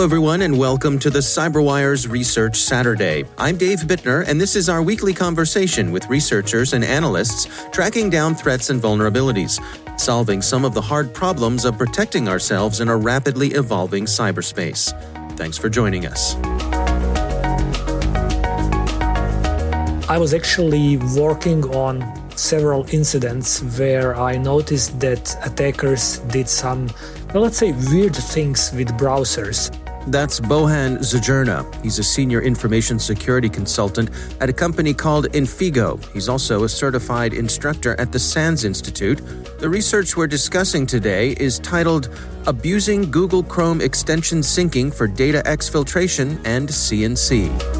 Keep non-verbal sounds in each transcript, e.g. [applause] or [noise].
Hello, everyone, and welcome to the CyberWire's Research Saturday. I'm Dave Bittner, and this is our weekly conversation with researchers and analysts tracking down threats and vulnerabilities, solving some of the hard problems of protecting ourselves in a rapidly evolving cyberspace. Thanks for joining us. I was actually working on several incidents where I noticed that attackers did some, well, let's say, weird things with browsers. That's Bojan Zdrnja. He's a senior information security consultant at a company called Infigo. He's also a certified instructor at the SANS Institute. The research we're discussing today is titled Abusing Google Chrome Extension Syncing for Data Exfiltration and CNC.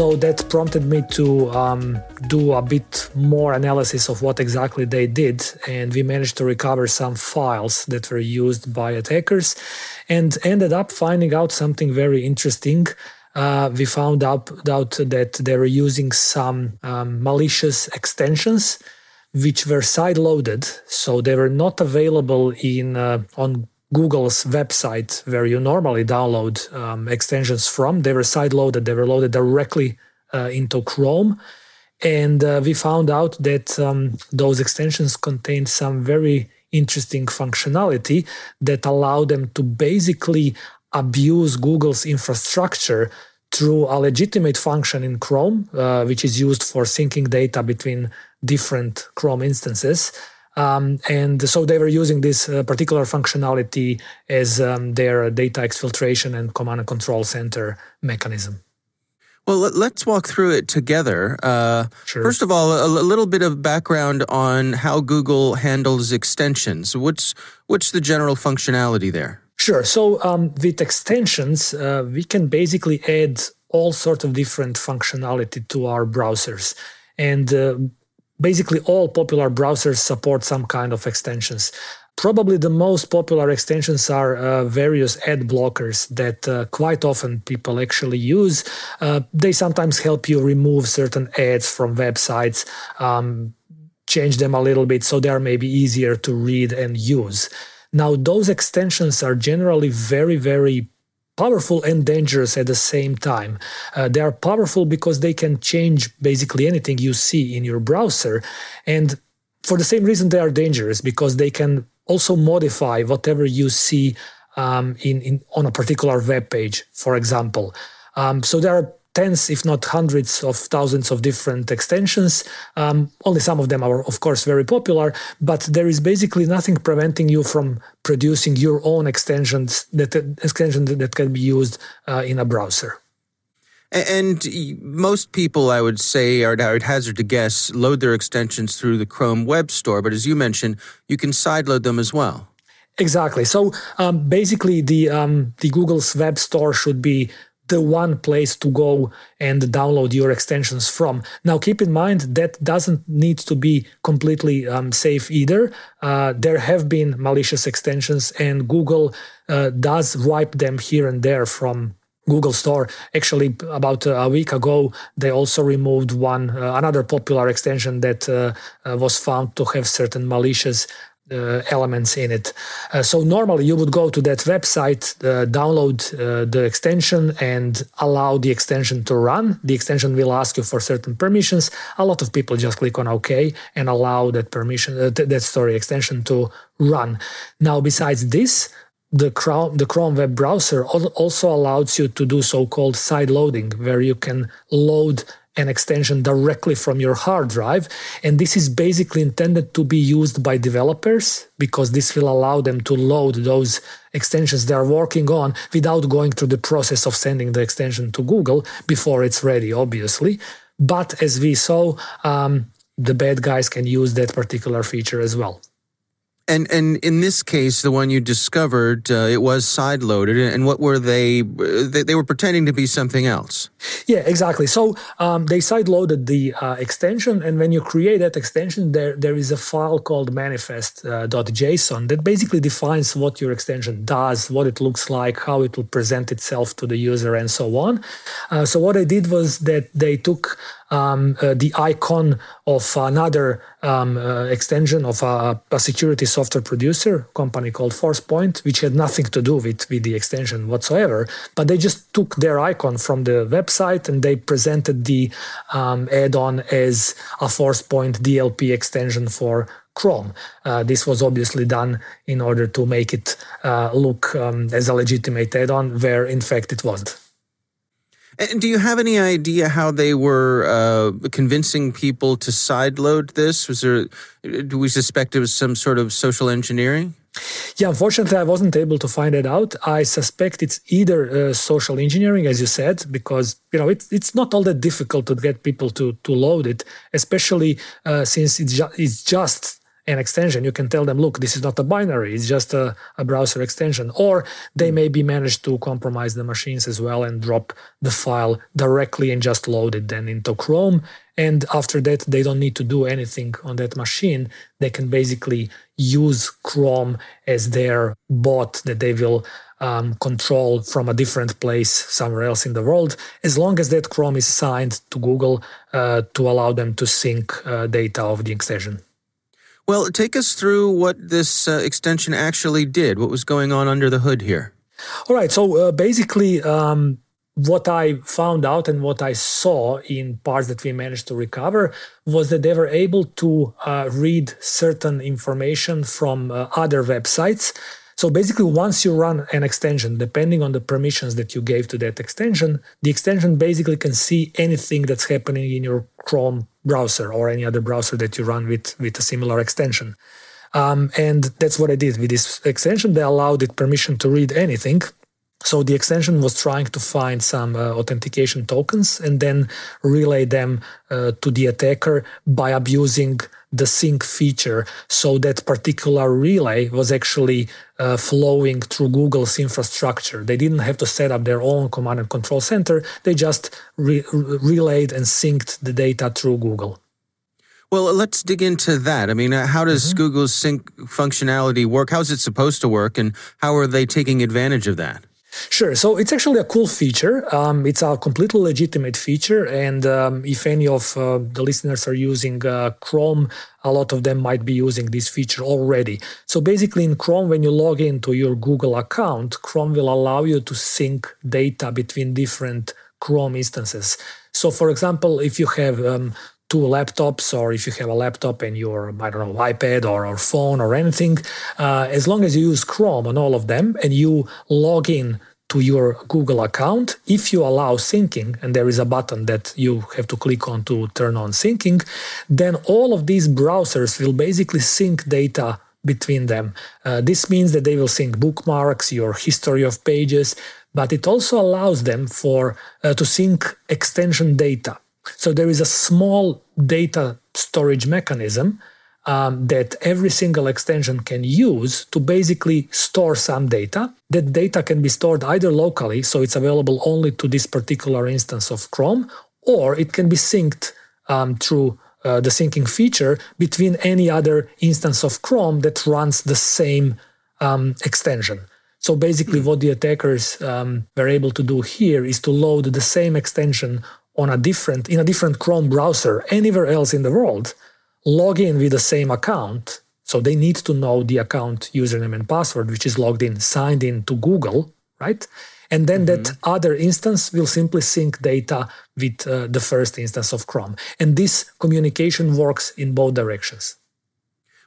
So that prompted me to um, do a bit more analysis of what exactly they did. And we managed to recover some files that were used by attackers and ended up finding out something very interesting. Uh, we found out, out, that they were using some um, malicious extensions which were side loaded so they were not available in uh, on Google's website, where you normally download um, extensions from, they were side loaded. They were loaded directly uh, into Chrome. And uh, we found out that um, those extensions contained some very interesting functionality that allowed them to basically abuse Google's infrastructure through a legitimate function in Chrome, uh, which is used for syncing data between different Chrome instances. Um, and so they were using this uh, particular functionality as um, their data exfiltration and command and control center mechanism. Well, let's walk through it together. Uh, sure. First of all, a, little bit of background on how Google handles extensions. What's what's the general functionality there? Sure. So um, with extensions, uh, we can basically add all sorts of different functionality to our browsers, and uh, basically all popular browsers support some kind of extensions. Probably the most popular extensions are uh, various ad blockers that uh, quite often people actually use. Uh, they sometimes help you remove certain ads from websites, um, change them a little bit so they are maybe easier to read and use. Now, those extensions are generally very, very powerful and dangerous at the same time. Uh, they are powerful because they can change basically anything you see in your browser. And for the same reason, they are dangerous because they can also modify whatever you see um, in, in, on a particular web page, for example. Um, so there are tens, if not hundreds of thousands of different extensions. Um, only some of them are, of course, very popular, but there is basically nothing preventing you from producing your own extensions that extension that can be used uh, in a browser. And most people, I would say, are, I would hazard to guess, load their extensions through the Chrome Web Store. But as you mentioned, you can sideload them as well. Exactly. So um, basically, the um, the Google's Web Store should be the one place to go and download your extensions from. Now, keep in mind that doesn't need to be completely um, safe either. Uh, there have been malicious extensions, and Google uh, does wipe them here and there from Google Store. Actually, about a week ago, they also removed one uh, another popular extension that uh, uh, was found to have certain malicious uh, elements in it. Uh, so normally you would go to that website, uh, download uh, the extension, and allow the extension to run. The extension will ask you for certain permissions. A lot of people just click on OK and allow that permission, uh, th- that story extension to run. Now, besides this, the Chrome, the Chrome web browser also allows you to do so-called side loading, where you can load an extension directly from your hard drive. And this is basically intended to be used by developers because this will allow them to load those extensions they're working on without going through the process of sending the extension to Google before it's ready, obviously. But as we saw, um, the bad guys can use that particular feature as well. And and in this case, the one you discovered, uh, it was side loaded. And what were they, they? They were pretending to be something else. Yeah, exactly. So um, they side loaded the uh, extension, and when you create that extension, there there is a file called manifest.json uh, that basically defines what your extension does, what it looks like, how it will present itself to the user, and so on. Uh, so what I did was that they took um, uh, the icon of another um, uh, extension of a, a, security software producer company called ForcePoint, which had nothing to do with, with the extension whatsoever. But they just took their icon from the website and they presented the um, add-on as a ForcePoint DLP extension for Chrome. Uh, this was obviously done in order to make it uh, look um, as a legitimate add-on, where in fact it wasn't. And do you have any idea how they were uh, convincing people to sideload this? Was there? Do we suspect it was some sort of social engineering? Yeah, unfortunately, I wasn't able to find it out. I suspect it's either uh, social engineering, as you said, because you know it's it's not all that difficult to get people to to load it, especially uh, since it's, ju- it's just an extension, you can tell them, look, this is not a binary, it's just a, a, browser extension. Or they maybe manage to compromise the machines as well and drop the file directly and just load it then into Chrome. And after that, they don't need to do anything on that machine. They can basically use Chrome as their bot that they will um, control from a different place somewhere else in the world, as long as that Chrome is signed to Google uh, to allow them to sync uh, data of the extension. Well, take us through what this uh, extension actually did. What was going on under the hood here? All right. So uh, basically, um, what I found out and what I saw in parts that we managed to recover was that they were able to uh, read certain information from uh, other websites. So basically, once you run an extension, depending on the permissions that you gave to that extension, the extension basically can see anything that's happening in your Chrome browser or any other browser that you run with, with a similar extension. Um, and that's what I did with this extension. They allowed it permission to read anything. So the extension was trying to find some uh, authentication tokens and then relay them uh, to the attacker by abusing the sync feature. So that particular relay was actually uh, flowing through Google's infrastructure. They didn't have to set up their own command and control center. They just re- relayed and synced the data through Google. Well, let's dig into that. I mean, uh, how does mm-hmm. Google's sync functionality work? How is it supposed to work? And how are they taking advantage of that? Sure. So it's actually a cool feature. Um, it's a completely legitimate feature. And um, if any of uh, the listeners are using uh, Chrome, a lot of them might be using this feature already. So basically, in Chrome, when you log into your Google account, Chrome will allow you to sync data between different Chrome instances. So, for example, if you have um, two laptops or if you have a laptop and your i don't know ipad or, or phone or anything uh, as long as you use chrome on all of them and you log in to your google account if you allow syncing and there is a button that you have to click on to turn on syncing then all of these browsers will basically sync data between them. Uh, this means that they will sync bookmarks, your history of pages, but it also allows them for uh, to sync extension data. So there is a small data storage mechanism um, that every single extension can use to basically store some data. That data can be stored either locally, so it's available only to this particular instance of Chrome, or it can be synced um, through uh, the syncing feature between any other instance of Chrome that runs the same um, extension. So basically, mm. what the attackers um, were able to do here is to load the same extension on a different in a different Chrome browser anywhere else in the world, log in with the same account. So they need to know the account username and password, which is logged in, signed in to Google, right? And then mm-hmm. that other instance will simply sync data with uh, the first instance of Chrome. And this communication works in both directions.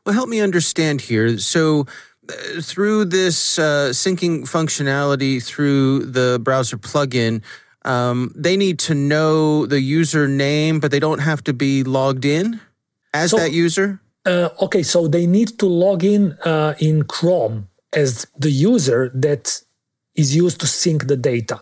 Well, help me understand here. So, uh, through this uh, syncing functionality through the browser plugin, um, they need to know the username, but they don't have to be logged in as so, that user? Uh, okay, so they need to log in uh, in Chrome as the user that is used to sync the data.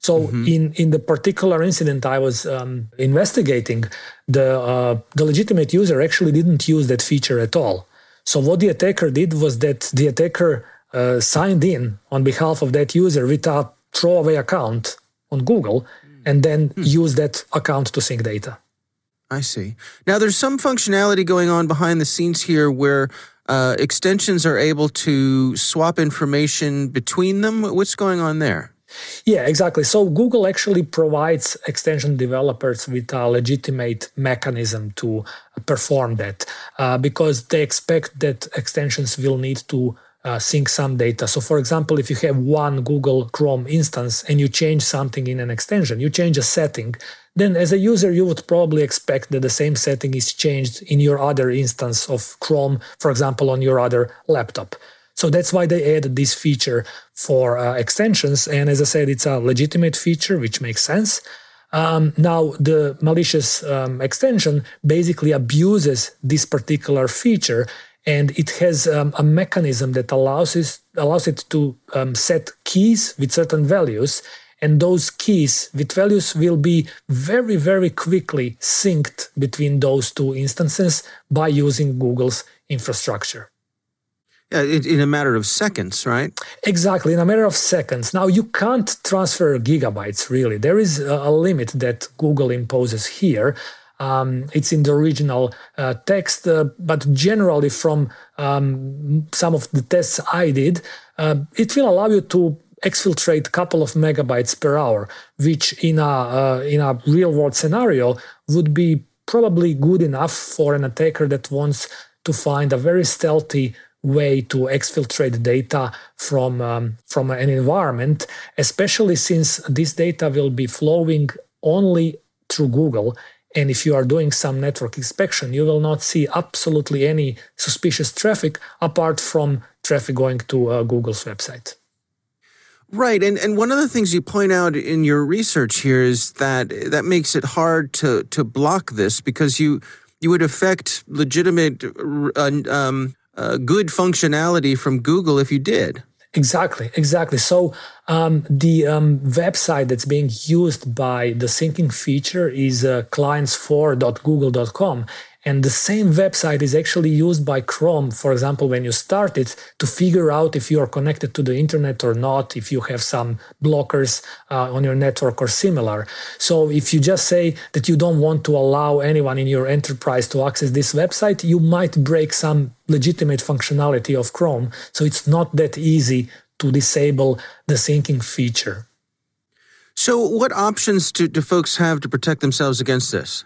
So mm-hmm. in in the particular incident I was um, investigating, the uh, the legitimate user actually didn't use that feature at all. So what the attacker did was that the attacker uh, signed in on behalf of that user with a throwaway account on Google, mm. and then mm. used that account to sync data. I see. Now, there's some functionality going on behind the scenes here where uh, extensions are able to swap information between them. What's going on there? Yeah, exactly. So Google actually provides extension developers with a legitimate mechanism to perform that uh, because they expect that extensions will need to uh, sync some data. So, for example, if you have one Google Chrome instance and you change something in an extension, you change a setting, then as a user, you would probably expect that the same setting is changed in your other instance of Chrome, for example, on your other laptop. So that's why they added this feature for uh, extensions. And as I said, it's a legitimate feature, which makes sense. Um, now, the malicious um, extension basically abuses this particular feature and it has um, a mechanism that allows it, allows it to um, set keys with certain values and those keys with values will be very very quickly synced between those two instances by using google's infrastructure yeah, in a matter of seconds, right? Exactly, in a matter of seconds. Now, you can't transfer gigabytes, really. There is a limit that Google imposes here. Um, it's in the original uh, text, uh, but generally, from um, some of the tests I did, uh, it will allow you to exfiltrate a couple of megabytes per hour, which in a uh, in a real world scenario would be probably good enough for an attacker that wants to find a very stealthy way to exfiltrate data from um, from an environment, especially since this data will be flowing only through Google and if you are doing some network inspection, you will not see absolutely any suspicious traffic apart from traffic going to uh, Google's website. Right, and and one of the things you point out in your research here is that that makes it hard to to block this because you you would affect legitimate uh, um, uh, good functionality from Google if you did. Exactly, exactly. So um, the um, website that's being used by the syncing feature is uh, clients4.google.com. And the same website is actually used by Chrome, for example, when you start it to figure out if you are connected to the internet or not, if you have some blockers uh, on your network or similar. So if you just say that you don't want to allow anyone in your enterprise to access this website, you might break some legitimate functionality of Chrome. So it's not that easy to disable the syncing feature. So, what options do, do folks have to protect themselves against this?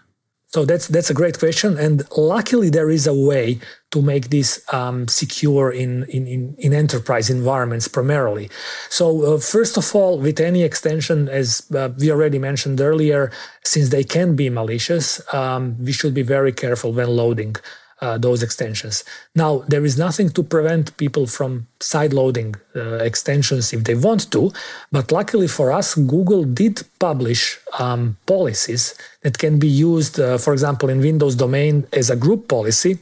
So that's that's a great question, and luckily there is a way to make this um, secure in, in, in enterprise environments primarily. So uh, first of all, with any extension, as uh, we already mentioned earlier, since they can be malicious, um, we should be very careful when loading uh, those extensions. Now, there is nothing to prevent people from sideloading uh, extensions if they want to, but luckily for us, Google did publish um, policies that can be used, uh, for example, in Windows domain as a group policy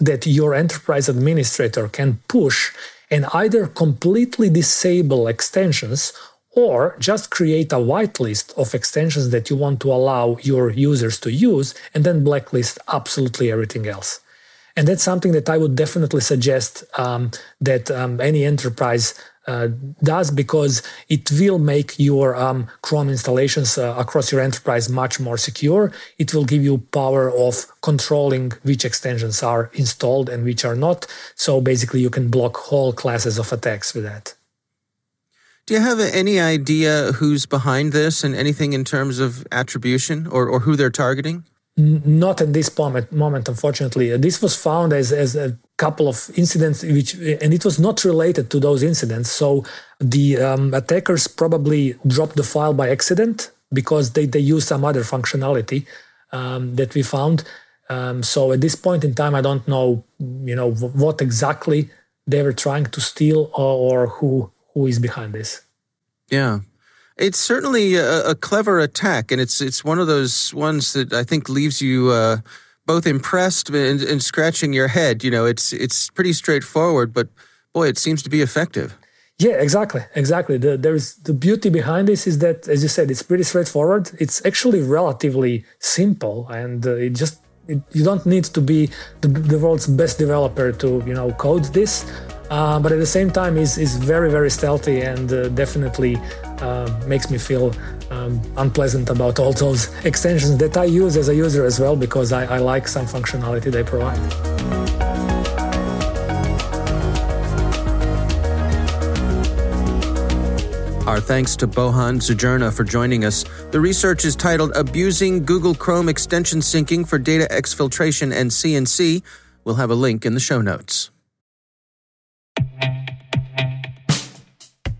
that your enterprise administrator can push and either completely disable extensions or just create a whitelist of extensions that you want to allow your users to use and then blacklist absolutely everything else. And that's something that I would definitely suggest um, that um, any enterprise uh, does because it will make your um, Chrome installations uh, across your enterprise much more secure. It will give you power of controlling which extensions are installed and which are not. So basically, you can block whole classes of attacks with that. Do you have any idea who's behind this and anything in terms of attribution or, or who they're targeting? Not at this moment, moment, unfortunately. This was found as, as a couple of incidents, which and it was not related to those incidents. So the um, attackers probably dropped the file by accident because they, they used some other functionality um, that we found. Um, so at this point in time, I don't know, you know, what exactly they were trying to steal or, or who who is behind this. Yeah. It's certainly a, a, clever attack, and it's it's one of those ones that I think leaves you uh, both impressed and, and, scratching your head. You know, it's it's pretty straightforward, but boy, it seems to be effective. Yeah, exactly, exactly. The, there's the beauty behind this is that, as you said, it's pretty straightforward. It's actually relatively simple, and uh, it just it, you don't need to be the, the world's best developer to you know code this. Uh, but at the same time is is very very stealthy and uh, definitely uh, makes me feel um, unpleasant about all those [laughs] extensions that I use as a user as well because I, I like some functionality they provide. Our thanks to Bojan Zdrnja for joining us. The research is titled Abusing Google Chrome Extension Syncing for Data Exfiltration and CNC. We'll have a link in the show notes.